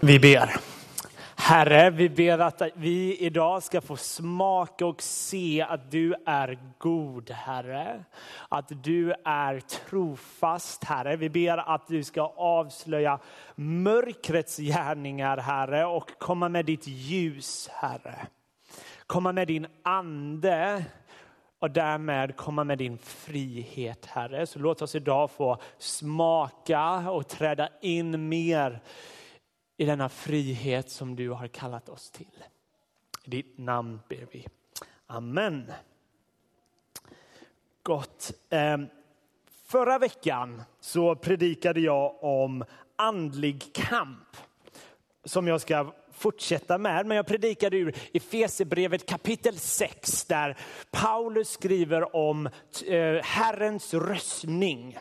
Vi ber. Herre, vi ber att vi idag ska få smaka och se att du är god, Herre. Att du är trofast, Herre. Vi ber att du ska avslöja mörkrets gärningar, Herre, och komma med ditt ljus, Herre. Komma med din ande och därmed komma med din frihet, Herre. Så låt oss idag få smaka och träda in mer i denna frihet som du har kallat oss till. I ditt namn ber vi. Amen. Gott. Ehm, förra veckan så predikade jag om andlig kamp som jag ska fortsätta med. Men jag predikade ur Efesierbrevet kapitel 6 där Paulus skriver om eh, Herrens röstning.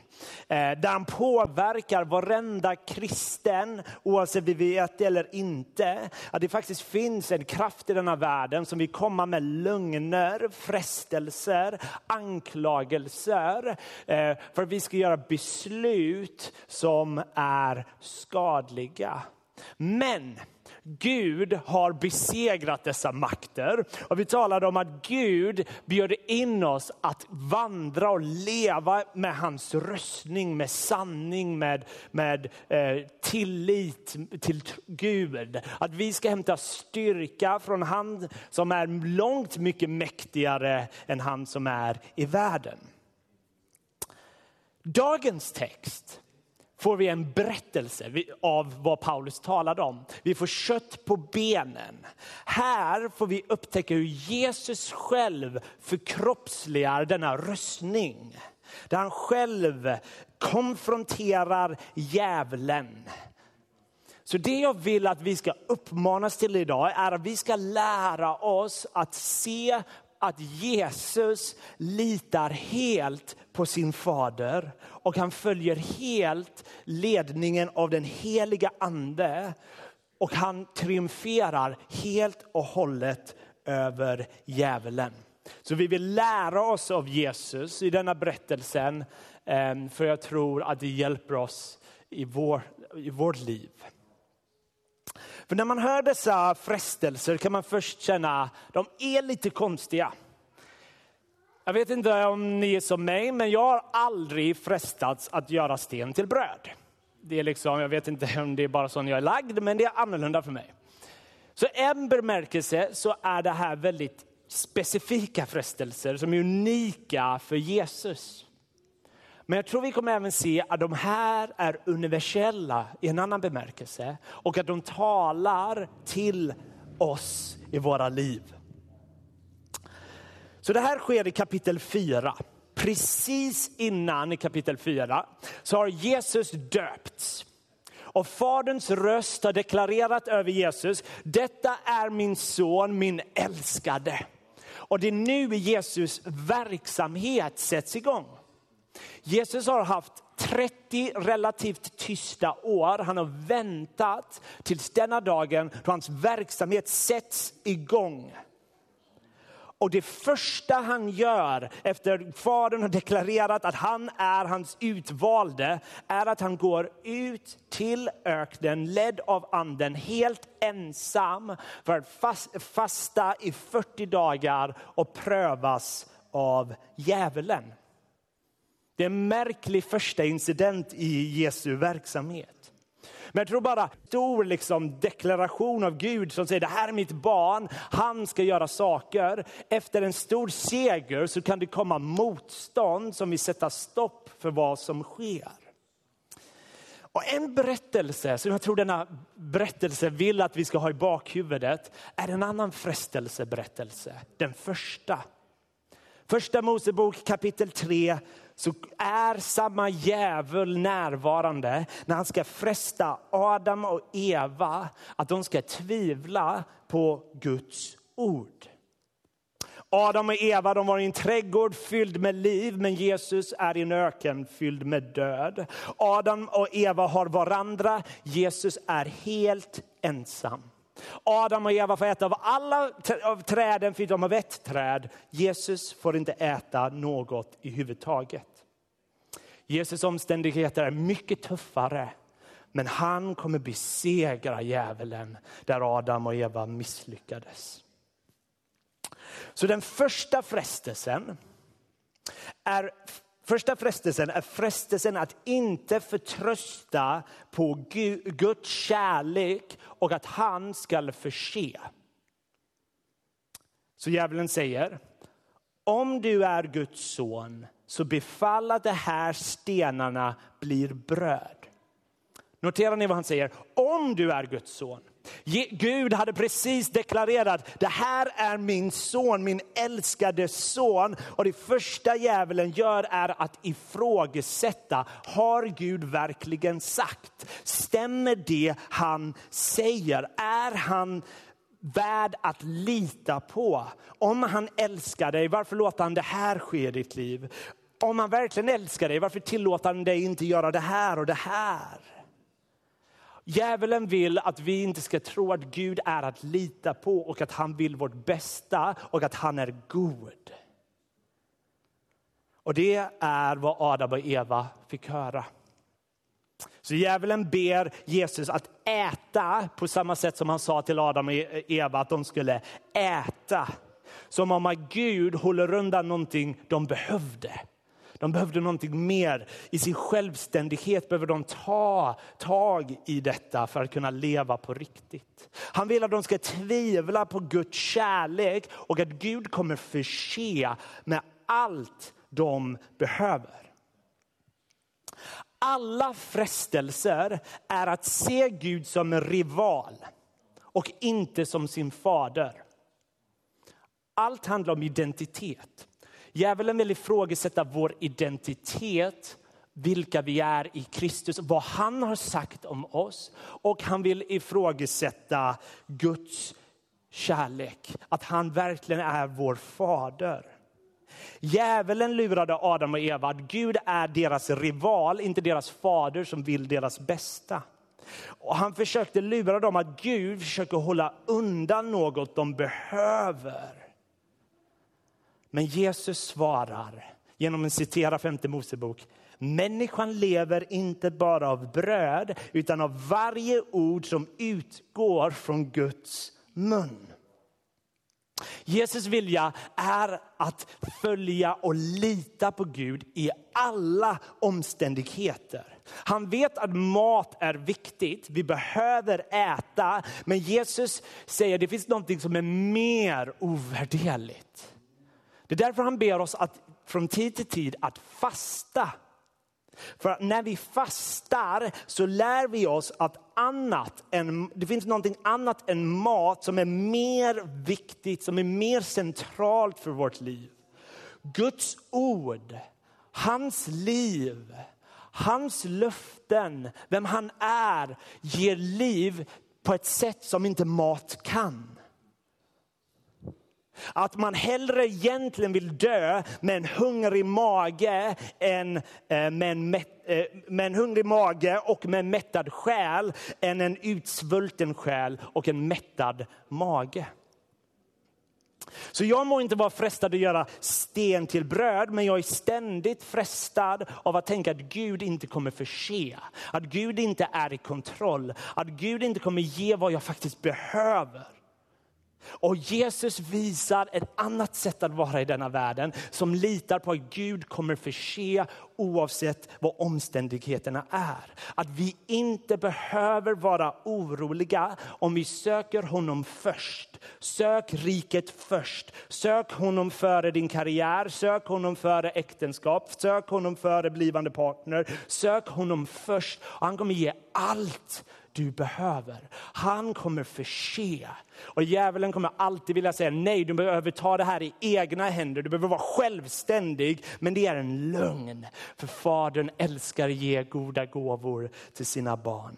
Eh, där han påverkar varenda kristen, oavsett vi vet det eller inte. Att det faktiskt finns en kraft i denna världen som vill komma med lögner, frestelser, anklagelser. Eh, för att vi ska göra beslut som är skadliga. Men Gud har besegrat dessa makter. Och vi talade om att Gud bjöd in oss att vandra och leva med hans röstning, med sanning, med, med eh, tillit till Gud. Att vi ska hämta styrka från han som är långt mycket mäktigare än han som är i världen. Dagens text får vi en berättelse av vad Paulus talade om. Vi får kött på benen. Här får vi upptäcka hur Jesus själv förkroppsligar denna röstning. Där han själv konfronterar djävulen. Så det jag vill att vi ska uppmanas till idag är att vi ska lära oss att se att Jesus litar helt på sin fader och han följer helt ledningen av den heliga ande. Och han triumferar helt och hållet över djävulen. Så vi vill lära oss av Jesus i denna berättelsen, eh, för jag tror att det hjälper oss i, vår, i vårt liv. För när man hör dessa frestelser kan man först känna att de är lite konstiga. Jag vet inte om ni är som mig, men jag har aldrig frestats att göra sten till bröd. Det är liksom, jag vet inte om det är bara sån jag är lagd, men det är annorlunda för mig. Så en bemärkelse så är det här väldigt specifika frestelser som är unika för Jesus. Men jag tror vi kommer även se att de här är universella i en annan bemärkelse och att de talar till oss i våra liv. Så det här sker i kapitel 4. Precis innan i kapitel 4 så har Jesus döpts. Och faderns röst har deklarerat över Jesus, detta är min son, min älskade. Och det är nu Jesus verksamhet sätts igång. Jesus har haft 30 relativt tysta år. Han har väntat tills denna dagen då hans verksamhet sätts igång. Och det första han gör efter fadern har deklarerat att han är hans utvalde är att han går ut till öknen ledd av anden helt ensam för att fasta i 40 dagar och prövas av djävulen. Det är en märklig första incident i Jesu verksamhet. Men jag tror bara stor liksom deklaration av Gud som säger det här är mitt barn, han ska göra saker. Efter en stor seger så kan det komma motstånd som vill sätta stopp för vad som sker. Och en berättelse som jag tror denna berättelse vill att vi ska ha i bakhuvudet är en annan frestelseberättelse. Den första. Första Mosebok kapitel 3 så är samma djävul närvarande när han ska fresta Adam och Eva att de ska tvivla på Guds ord. Adam och Eva de var i en trädgård fylld med liv, men Jesus är i en öken fylld med död. Adam och Eva har varandra, Jesus är helt ensam. Adam och Eva får äta av alla av träden förutom av ett träd. Jesus får inte äta något i huvud taget. Jesus omständigheter är mycket tuffare. Men han kommer besegra djävulen där Adam och Eva misslyckades. Så den första frestelsen är Första frestelsen är frestelsen att inte förtrösta på Guds kärlek och att han ska förse. Så djävulen säger, om du är Guds son så befall att de här stenarna blir bröd. Noterar ni vad han säger? Om du är Guds son. Gud hade precis deklarerat, det här är min son, min älskade son. Och det första djävulen gör är att ifrågasätta, har Gud verkligen sagt? Stämmer det han säger? Är han värd att lita på? Om han älskar dig, varför låter han det här ske i ditt liv? Om han verkligen älskar dig, varför tillåter han dig inte göra det här och det här? Djävulen vill att vi inte ska tro att Gud är att lita på och att han vill vårt bästa och att han är god. Och det är vad Adam och Eva fick höra. Så djävulen ber Jesus att äta på samma sätt som han sa till Adam och Eva att de skulle äta. Som om att Gud håller undan någonting de behövde. De behövde någonting mer. I sin självständighet behöver de ta tag i detta för att kunna leva på riktigt. Han vill att de ska tvivla på Guds kärlek och att Gud kommer förse med allt de behöver. Alla frestelser är att se Gud som en rival och inte som sin fader. Allt handlar om identitet. Djävulen vill ifrågasätta vår identitet, vilka vi är i Kristus, vad han har sagt om oss. Och han vill ifrågasätta Guds kärlek, att han verkligen är vår fader. Djävulen lurade Adam och Eva att Gud är deras rival, inte deras fader som vill deras bästa. Och han försökte lura dem att Gud försöker hålla undan något de behöver. Men Jesus svarar genom att citera femte Mosebok. Människan lever inte bara av bröd utan av varje ord som utgår från Guds mun. Jesus vilja är att följa och lita på Gud i alla omständigheter. Han vet att mat är viktigt, vi behöver äta. Men Jesus säger att det finns något som är mer ovärderligt. Det är därför han ber oss att från tid till tid att fasta. För när vi fastar så lär vi oss att annat än, det finns någonting annat än mat som är mer viktigt, som är mer centralt för vårt liv. Guds ord, hans liv, hans löften, vem han är, ger liv på ett sätt som inte mat kan. Att man hellre egentligen vill dö med en hungrig mage, än, eh, med, en mätt, eh, med en hungrig mage och med en mättad själ än en utsvulten själ och en mättad mage. Så jag må inte vara frestad att göra sten till bröd, men jag är ständigt frestad av att tänka att Gud inte kommer förse. Att Gud inte är i kontroll. Att Gud inte kommer ge vad jag faktiskt behöver. Och Jesus visar ett annat sätt att vara i denna världen som litar på att Gud kommer förse oavsett vad omständigheterna är. Att vi inte behöver vara oroliga om vi söker honom först. Sök riket först. Sök honom före din karriär, sök honom före äktenskap, sök honom före blivande partner. Sök honom först och han kommer ge allt du behöver. Han kommer förse. Och djävulen kommer alltid vilja säga nej, du behöver ta det här i egna händer. Du behöver vara självständig. Men det är en lögn. För fadern älskar ge goda gåvor till sina barn.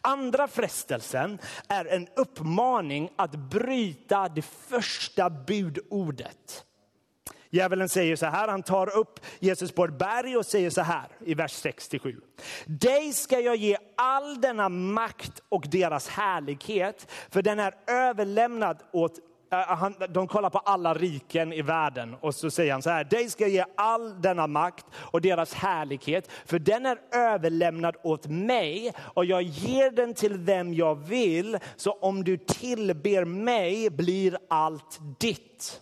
Andra frestelsen är en uppmaning att bryta det första budordet. Djävulen säger så här, han tar upp Jesus på ett berg och säger så här i vers 67. Dig ska jag ge all denna makt och deras härlighet, för den är överlämnad åt eh, eh, han, de kollar på alla riken i världen och så säger han så här, dig ska jag ge all denna makt och deras härlighet, för den är överlämnad åt mig och jag ger den till vem jag vill, så om du tillber mig blir allt ditt.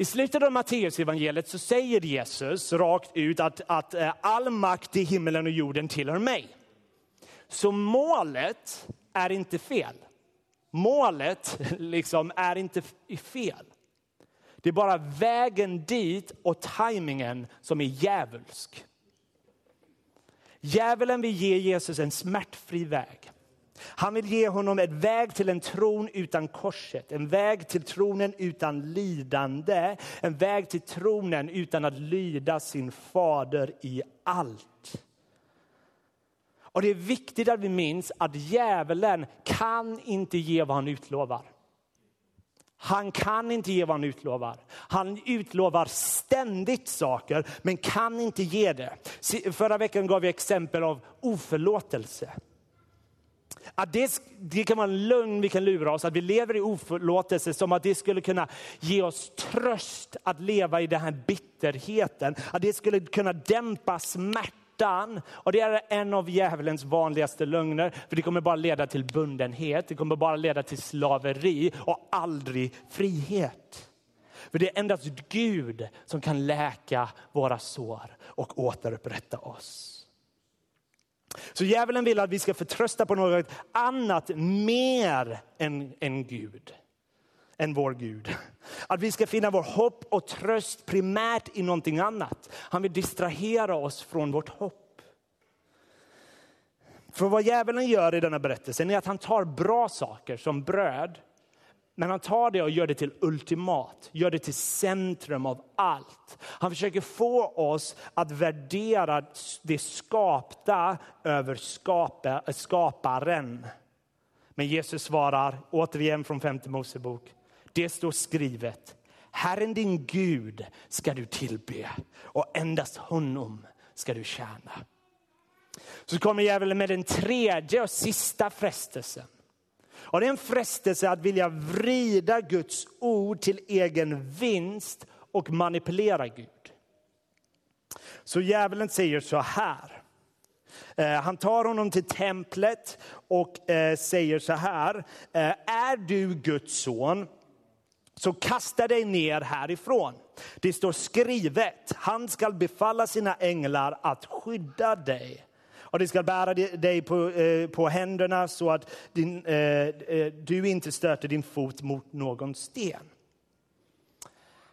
I slutet av Matteus evangeliet så säger Jesus rakt ut att, att eh, all makt i himmelen och jorden tillhör mig. Så målet är inte fel. Målet liksom är inte fel. Det är bara vägen dit och tajmingen som är djävulsk. Djävulen vill ge Jesus en smärtfri väg. Han vill ge honom en väg till en tron utan korset, en väg till tronen utan lidande, en väg till tronen utan att lyda sin fader i allt. Och det är viktigt att vi minns att djävulen kan inte ge vad han utlovar. Han kan inte ge vad han utlovar. Han utlovar ständigt saker, men kan inte ge det. Förra veckan gav vi exempel av oförlåtelse. Att det, det kan vara en lögn vi kan lura oss, att vi lever i oförlåtelse som att det skulle kunna ge oss tröst att leva i den här bitterheten. Att det skulle kunna dämpa smärtan. Och det är en av djävulens vanligaste lögner, för det kommer bara leda till bundenhet, det kommer bara leda till slaveri och aldrig frihet. För det är endast Gud som kan läka våra sår och återupprätta oss. Så djävulen vill att vi ska förtrösta på något annat mer än, än Gud. Än vår Gud. Att vi ska finna vår hopp och tröst primärt i någonting annat. Han vill distrahera oss från vårt hopp. För vad djävulen gör i denna berättelsen är att han tar bra saker som bröd men han tar det och gör det till ultimat, gör det till centrum av allt. Han försöker få oss att värdera det skapta över skaparen. Men Jesus svarar, återigen från femte Mosebok, det står skrivet, Herren din Gud ska du tillbe och endast honom ska du tjäna. Så kommer djävulen med den tredje och sista frestelsen. Och det är en frestelse att vilja vrida Guds ord till egen vinst och manipulera Gud. Så djävulen säger så här. Eh, han tar honom till templet och eh, säger så här. Eh, är du Guds son så kasta dig ner härifrån. Det står skrivet, han skall befalla sina änglar att skydda dig och de ska bära dig på, eh, på händerna så att din, eh, eh, du inte stöter din fot mot någon sten.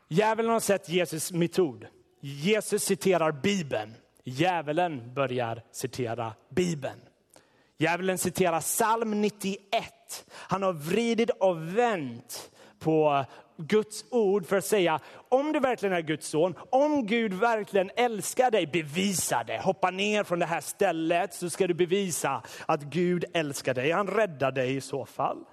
Djävulen har sett Jesus metod. Jesus citerar Bibeln. Djävulen börjar citera Bibeln. Djävulen citerar psalm 91. Han har vridit och vänt på Guds ord för att säga, om du verkligen är Guds son, om Gud verkligen älskar dig, bevisa det. Hoppa ner från det här stället så ska du bevisa att Gud älskar dig. Han räddar dig i så fall.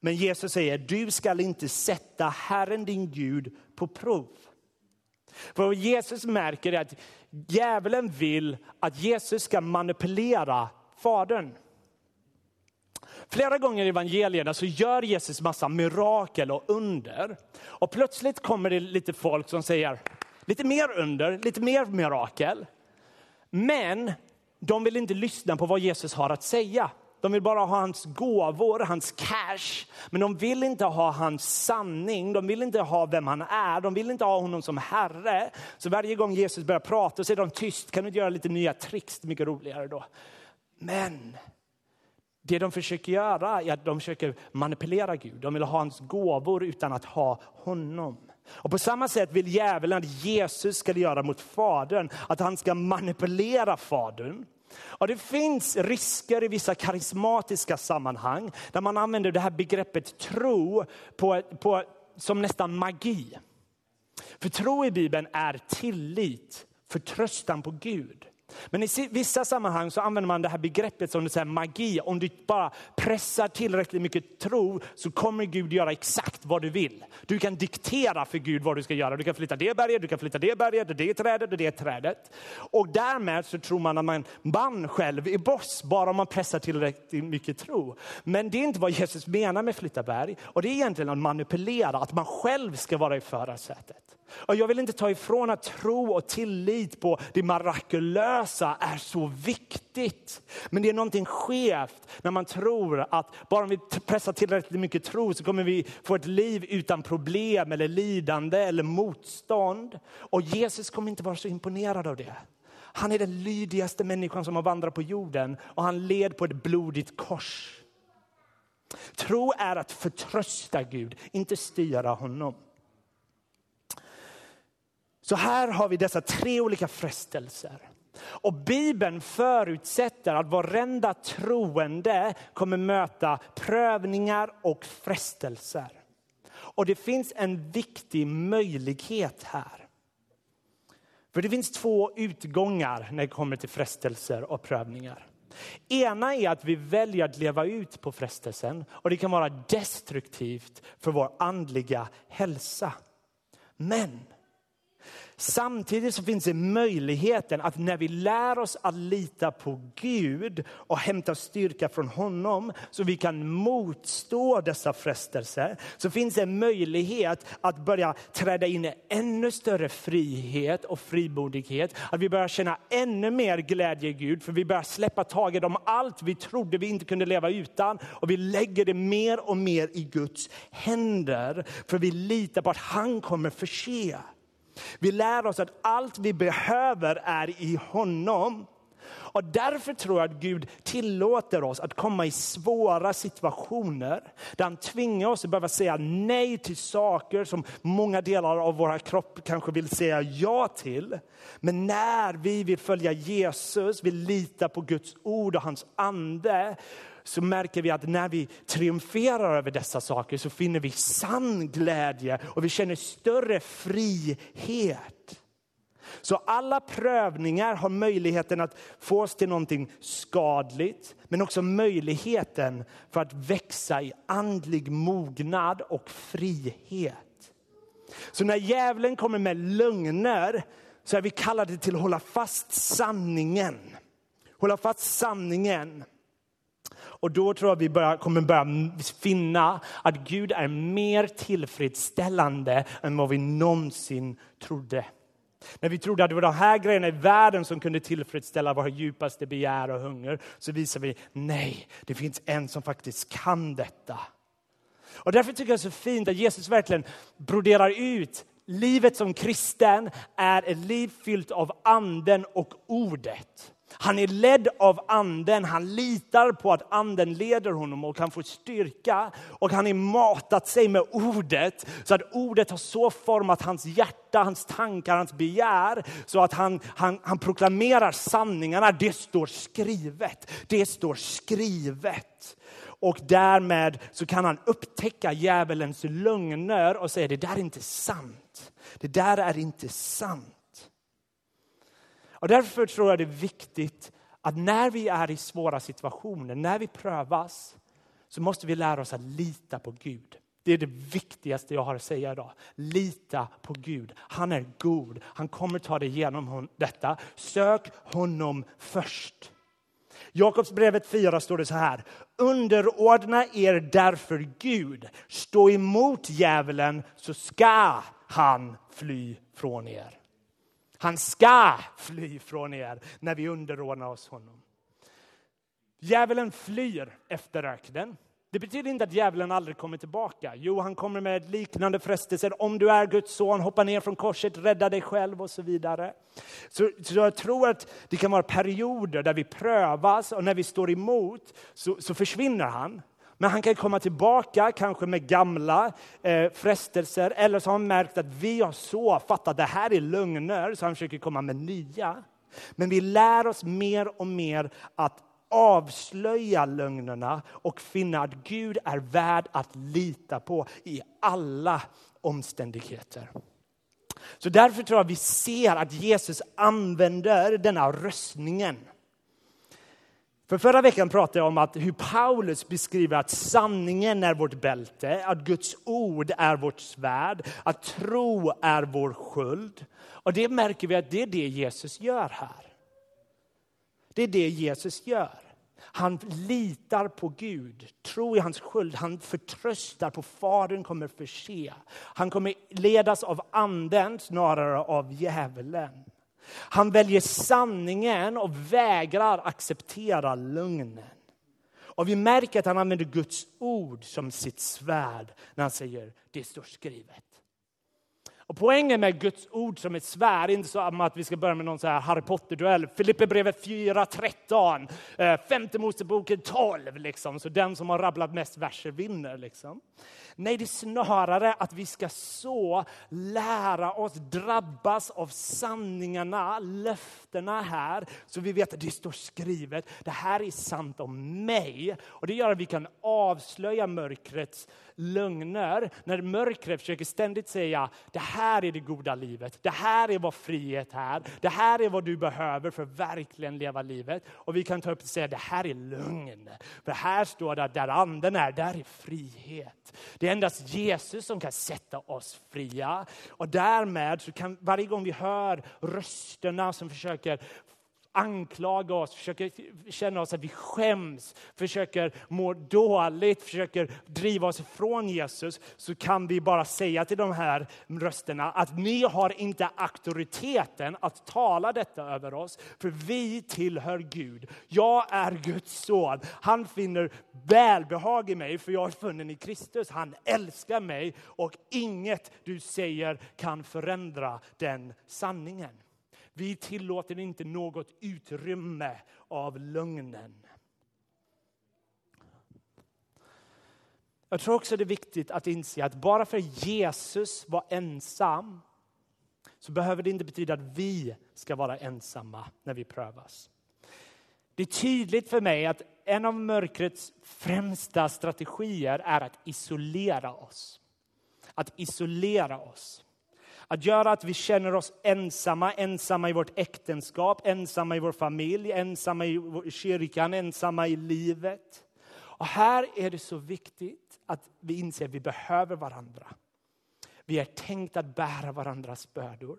Men Jesus säger, du ska inte sätta Herren din Gud på prov. För vad Jesus märker är att djävulen vill att Jesus ska manipulera Fadern. Flera gånger i evangelierna så gör Jesus massa mirakel och under. Och plötsligt kommer det lite folk som säger lite mer under, lite mer mirakel. Men de vill inte lyssna på vad Jesus har att säga. De vill bara ha hans gåvor, hans cash. Men de vill inte ha hans sanning, de vill inte ha vem han är, de vill inte ha honom som herre. Så varje gång Jesus börjar prata så är de tyst, kan du inte göra lite nya tricks, mycket roligare då. Men det de försöker göra är att de försöker manipulera Gud. De vill ha hans gåvor utan att ha honom. Och på samma sätt vill djävulen att Jesus ska göra mot Fadern, att han ska manipulera Fadern. Och det finns risker i vissa karismatiska sammanhang där man använder det här begreppet tro på, på, som nästan magi. För tro i Bibeln är tillit, förtröstan på Gud. Men i vissa sammanhang så använder man det här begreppet som det magi. Om du bara pressar tillräckligt mycket tro så kommer Gud göra exakt vad du vill. Du kan diktera för Gud vad du ska göra. Du kan flytta det berget, du kan flytta det berget, det trädet och det trädet. Och därmed så tror man att man, band själv i boss bara om man pressar tillräckligt mycket tro. Men det är inte vad Jesus menar med flytta berg. Och det är egentligen att manipulera, att man själv ska vara i förarsätet. Och jag vill inte ta ifrån att tro och tillit på det mirakulösa är så viktigt. Men det är någonting skevt när man tror att bara om vi pressar tillräckligt mycket tro så kommer vi få ett liv utan problem eller lidande eller motstånd. Och Jesus kommer inte vara så imponerad av det. Han är den lydigaste människan som har vandrat på jorden och han led på ett blodigt kors. Tro är att förtrösta Gud, inte styra honom. Så här har vi dessa tre olika frestelser. Och Bibeln förutsätter att varenda troende kommer möta prövningar och frestelser. Och det finns en viktig möjlighet här. För det finns två utgångar när det kommer till frestelser och prövningar. Ena är att vi väljer att leva ut på frestelsen och det kan vara destruktivt för vår andliga hälsa. Men Samtidigt så finns det möjligheten att när vi lär oss att lita på Gud och hämta styrka från honom så vi kan motstå dessa frestelser, så finns det en möjlighet att börja träda in i ännu större frihet och fribodighet. Att vi börjar känna ännu mer glädje i Gud, för vi börjar släppa taget om allt vi trodde vi inte kunde leva utan. Och vi lägger det mer och mer i Guds händer, för vi litar på att han kommer förse. Vi lär oss att allt vi behöver är i honom. Och därför tror jag att Gud tillåter oss att komma i svåra situationer där han tvingar oss att behöva säga nej till saker som många delar av våra kropp kanske vill säga ja till. Men när vi vill följa Jesus, vi lita på Guds ord och hans ande, så märker vi att när vi triumferar över dessa saker så finner vi sann glädje och vi känner större frihet. Så alla prövningar har möjligheten att få oss till någonting skadligt, men också möjligheten för att växa i andlig mognad och frihet. Så när djävulen kommer med lögner så är vi kallade till att hålla fast sanningen. Hålla fast sanningen. Och då tror jag vi börjar, kommer börja finna att Gud är mer tillfredsställande än vad vi någonsin trodde. När vi trodde att det var de här grejerna i världen som kunde tillfredsställa våra djupaste begär och hunger så visar vi nej, det finns en som faktiskt kan detta. Och därför tycker jag det är så fint att Jesus verkligen broderar ut livet som kristen är ett liv fyllt av anden och ordet. Han är ledd av anden, han litar på att anden leder honom och kan få styrka. Och han har matat sig med ordet så att ordet har så format hans hjärta, hans tankar, hans begär. Så att han, han, han proklamerar sanningarna. Det står skrivet. Det står skrivet. Och därmed så kan han upptäcka djävulens lögner och säga det där är inte sant. Det där är inte sant. Och därför tror jag det är viktigt att när vi är i svåra situationer, när vi prövas, så måste vi lära oss att lita på Gud. Det är det viktigaste jag har att säga idag. Lita på Gud. Han är god. Han kommer ta dig igenom detta. Sök honom först. Jakobsbrevet 4 står det så här. Underordna er därför Gud. Stå emot djävulen så ska han fly från er. Han ska fly från er när vi underordnar oss honom. Djävulen flyr efter öknen. Det betyder inte att djävulen aldrig kommer tillbaka. Jo, han kommer med liknande frestelser. Om du är Guds son, hoppa ner från korset, rädda dig själv och så vidare. Så, så jag tror att det kan vara perioder där vi prövas och när vi står emot så, så försvinner han. Men han kan komma tillbaka, kanske med gamla eh, frestelser. Eller så har han märkt att vi har så fattat att det här är lögner, så han försöker komma med nya. Men vi lär oss mer och mer att avslöja lögnerna och finna att Gud är värd att lita på i alla omständigheter. Så därför tror jag vi ser att Jesus använder denna röstningen. För förra veckan pratade jag om att hur Paulus beskriver att sanningen är vårt bälte, att Guds ord är vårt svärd, att tro är vår sköld. Och det märker vi att det är det Jesus gör här. Det är det Jesus gör. Han litar på Gud, tror i hans sköld. Han förtröstar på Fadern kommer förse. Han kommer ledas av anden snarare av djävulen. Han väljer sanningen och vägrar acceptera lögnen. Och vi märker att han använder Guds ord som sitt svärd när han säger det står skrivet. Och poängen med Guds ord som ett svärd är inte så att vi ska börja med någon så här Harry Potter-duell. Filipperbrevet 4.13, eh, femte Moseboken 12. Liksom. Så den som har rabblat mest verser vinner. Liksom. Nej, det är snarare att vi ska så lära oss drabbas av sanningarna, löftena här, så vi vet att det står skrivet. Det här är sant om mig. Och det gör att vi kan avslöja mörkrets lögner. När mörkret försöker ständigt säga, det här är det goda livet. Det här är vad frihet är. Det här är vad du behöver för att verkligen leva livet. Och vi kan ta upp och säga, det här är lögn. För här står det att där anden är, där är frihet. Det är endast Jesus som kan sätta oss fria. Och därmed så kan varje gång vi hör rösterna som försöker anklaga oss, försöker känna oss att vi skäms, försöker må dåligt, försöker driva oss ifrån Jesus, så kan vi bara säga till de här rösterna att ni har inte auktoriteten att tala detta över oss, för vi tillhör Gud. Jag är Guds son. Han finner välbehag i mig, för jag är funnen i Kristus. Han älskar mig och inget du säger kan förändra den sanningen. Vi tillåter inte något utrymme av lögnen. Jag tror också det är viktigt att inse att bara för Jesus var ensam så behöver det inte betyda att vi ska vara ensamma när vi prövas. Det är tydligt för mig att en av mörkrets främsta strategier är att isolera oss. Att isolera oss. Att göra att vi känner oss ensamma, ensamma i vårt äktenskap, ensamma i vår familj, ensamma i kyrkan, ensamma i livet. Och här är det så viktigt att vi inser att vi behöver varandra. Vi är tänkt att bära varandras bördor.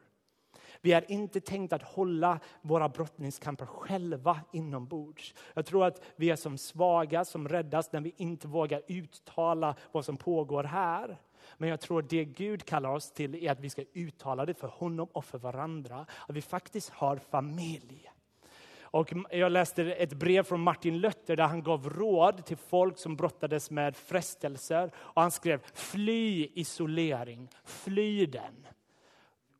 Vi är inte tänkt att hålla våra brottningskamper själva inombords. Jag tror att vi är som svaga, som räddas när vi inte vågar uttala vad som pågår här. Men jag tror det Gud kallar oss till är att vi ska uttala det för honom och för varandra. Att vi faktiskt har familj. Och jag läste ett brev från Martin Luther där han gav råd till folk som brottades med frestelser. Och han skrev, fly isolering, fly den.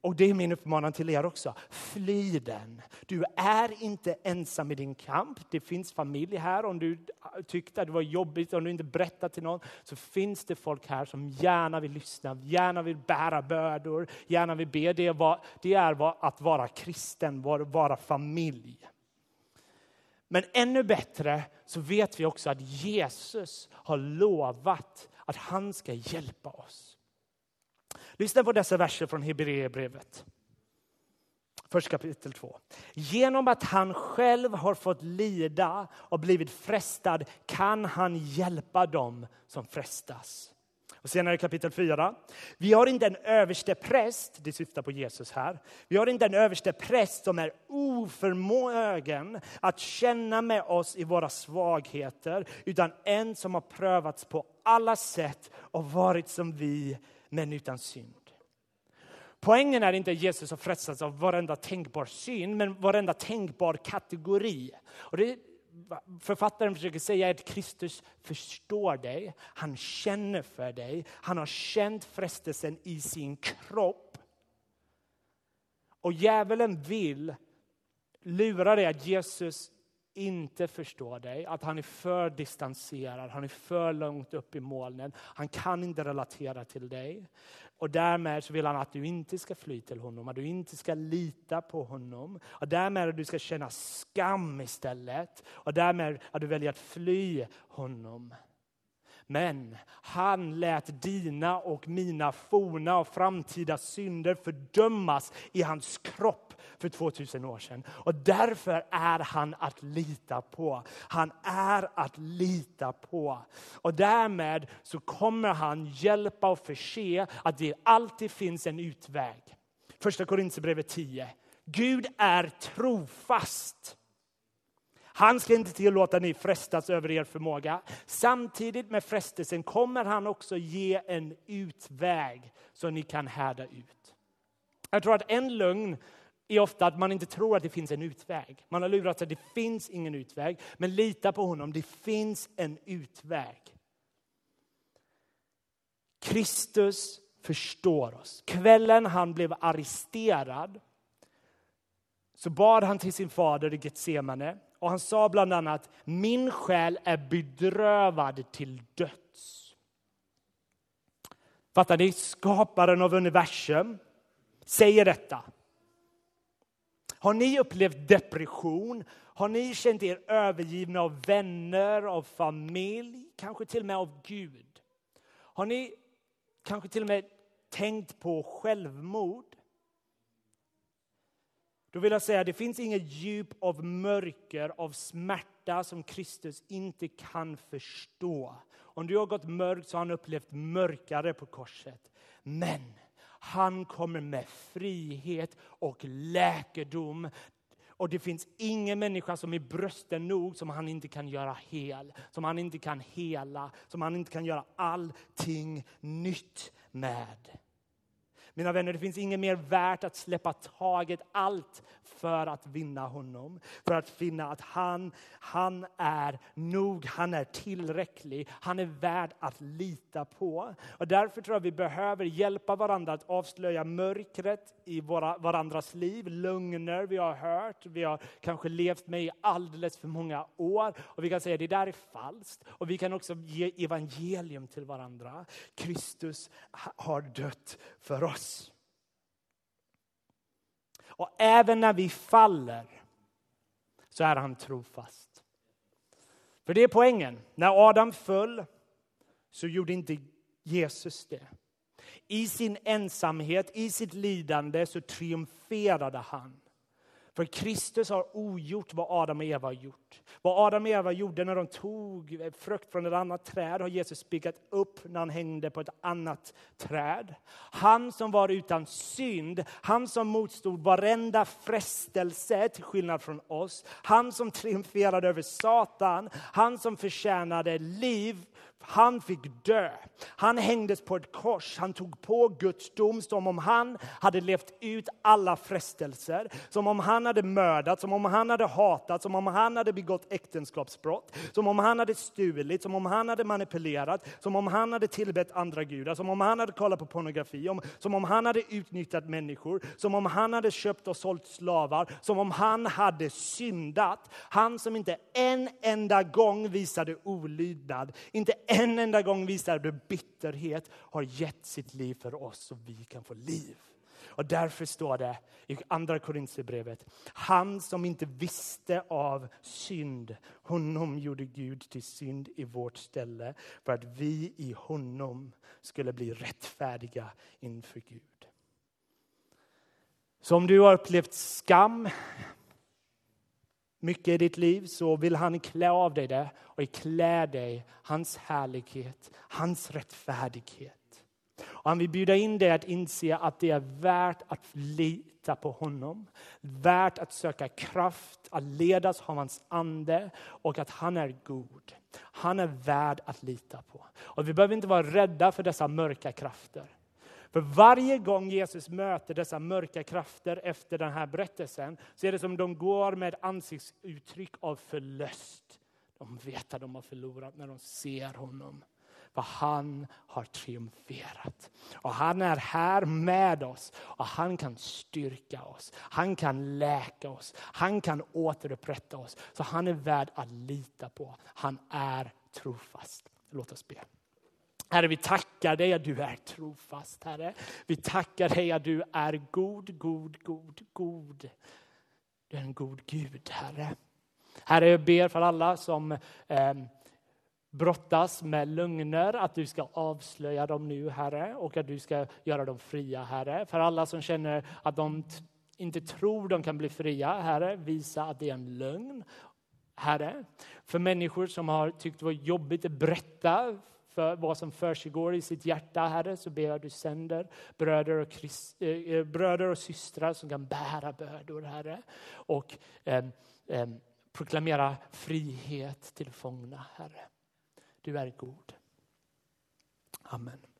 Och det är min uppmaning till er också. Fly den. Du är inte ensam i din kamp. Det finns familj här. Om du tyckte att det var jobbigt, om du inte berättat till någon, så finns det folk här som gärna vill lyssna, gärna vill bära bördor, gärna vill be. Det är, det är att vara kristen, vara familj. Men ännu bättre så vet vi också att Jesus har lovat att han ska hjälpa oss. Lyssna på dessa verser från Hebreerbrevet. Först kapitel 2. Genom att han själv har fått lida och blivit frestad kan han hjälpa dem som frestas. Och senare kapitel 4. Vi har inte en överste präst, det syftar på Jesus här. Vi har inte en överste präst som är oförmögen att känna med oss i våra svagheter, utan en som har prövats på alla sätt och varit som vi men utan synd. Poängen är inte att Jesus har frestats av varenda tänkbar syn, men varenda tänkbar kategori. Och det författaren försöker säga är att Kristus förstår dig, han känner för dig, han har känt frestelsen i sin kropp. Och djävulen vill lura dig att Jesus inte förstår dig, att han är för distanserad, han är för långt upp i molnen. Han kan inte relatera till dig. Och därmed så vill han att du inte ska fly till honom, att du inte ska lita på honom. Och därmed att du ska känna skam istället. Och därmed att du väljer att fly honom. Men han lät dina och mina forna och framtida synder fördömas i hans kropp för 2000 år sedan. Och därför är han att lita på. Han är att lita på. Och därmed så kommer han hjälpa och förse att det alltid finns en utväg. Första Korinthierbrevet 10. Gud är trofast. Han ska inte tillåta ni frestas över er förmåga. Samtidigt med frestelsen kommer han också ge en utväg så ni kan härda ut. Jag tror att en lögn är ofta att man inte tror att det finns en utväg. Man har lurat sig, det finns ingen utväg. Men lita på honom, det finns en utväg. Kristus förstår oss. Kvällen han blev arresterad så bad han till sin fader i Getsemane och han sa bland annat min själ är bedrövad till döds. Fattar ni? Skaparen av universum säger detta. Har ni upplevt depression? Har ni känt er övergivna av vänner, av familj, kanske till och med av Gud? Har ni kanske till och med tänkt på självmord? Då vill jag säga det finns inget djup av mörker, av smärta som Kristus inte kan förstå. Om du har gått mörkt så har han upplevt mörkare på korset. Men han kommer med frihet och läkedom. Och det finns ingen människa som är brösten nog som han inte kan göra hel, som han inte kan hela, som han inte kan göra allting nytt med. Mina vänner, det finns inget mer värt att släppa taget allt för att vinna honom. För att finna att han, han är nog, han är tillräcklig, han är värd att lita på. Och därför tror jag vi behöver hjälpa varandra att avslöja mörkret i våra, varandras liv, lögner vi har hört, vi har kanske levt med i alldeles för många år. Och vi kan säga att det där är falskt. Och vi kan också ge evangelium till varandra. Kristus har dött för oss oss. Och även när vi faller så är han trofast. För det är poängen. När Adam föll så gjorde inte Jesus det. I sin ensamhet, i sitt lidande så triumferade han. För Kristus har ogjort vad Adam och Eva har gjort. Vad Adam och Eva gjorde när de tog frukt från ett annat träd har Jesus spikat upp när han hängde på ett annat träd. Han som var utan synd, han som motstod varenda frestelse till skillnad från oss. Han som triumferade över Satan, han som förtjänade liv han fick dö. Han hängdes på ett kors. Han tog på Guds dom som om han hade levt ut alla frestelser. Som om han hade mördat, som om han hade hatat, som om han hade begått äktenskapsbrott. Som om han hade stulit, som om han hade manipulerat, som om han hade tillbett andra gudar, som om han hade kollat på pornografi, som om han hade utnyttjat människor, som om han hade köpt och sålt slavar, som om han hade syndat. Han som inte en enda gång visade olydnad, inte en enda gång visar du bitterhet, har gett sitt liv för oss så vi kan få liv. Och därför står det i andra Korinthierbrevet, han som inte visste av synd, honom gjorde Gud till synd i vårt ställe för att vi i honom skulle bli rättfärdiga inför Gud. Så om du har upplevt skam, mycket i ditt liv så vill han klä av dig det och klä dig hans härlighet, hans rättfärdighet. Och han vill bjuda in dig att inse att det är värt att lita på honom. Värt att söka kraft, att ledas av hans ande och att han är god. Han är värd att lita på. Och vi behöver inte vara rädda för dessa mörka krafter. För varje gång Jesus möter dessa mörka krafter efter den här berättelsen så är det som de går med ansiktsuttryck av förlust. De vet att de har förlorat när de ser honom. För han har triumferat. Och han är här med oss och han kan styrka oss. Han kan läka oss. Han kan återupprätta oss. Så han är värd att lita på. Han är trofast. Låt oss be. Herre, vi tackar dig att du är trofast, Herre. Vi tackar dig att du är god, god, god, god. Du är en god Gud, Herre. Herre, jag ber för alla som eh, brottas med lögner, att du ska avslöja dem nu, Herre, och att du ska göra dem fria, Herre. För alla som känner att de inte tror de kan bli fria, Herre, visa att det är en lögn. Herre, för människor som har tyckt det var jobbigt att berätta för vad som försiggår i sitt hjärta, Herre, så ber jag att du sänder bröder och, krist, eh, eh bröder och systrar som kan bära bördor, Herre. Och eh, eh, proklamera frihet till fångna, Herre. Du är god. Amen.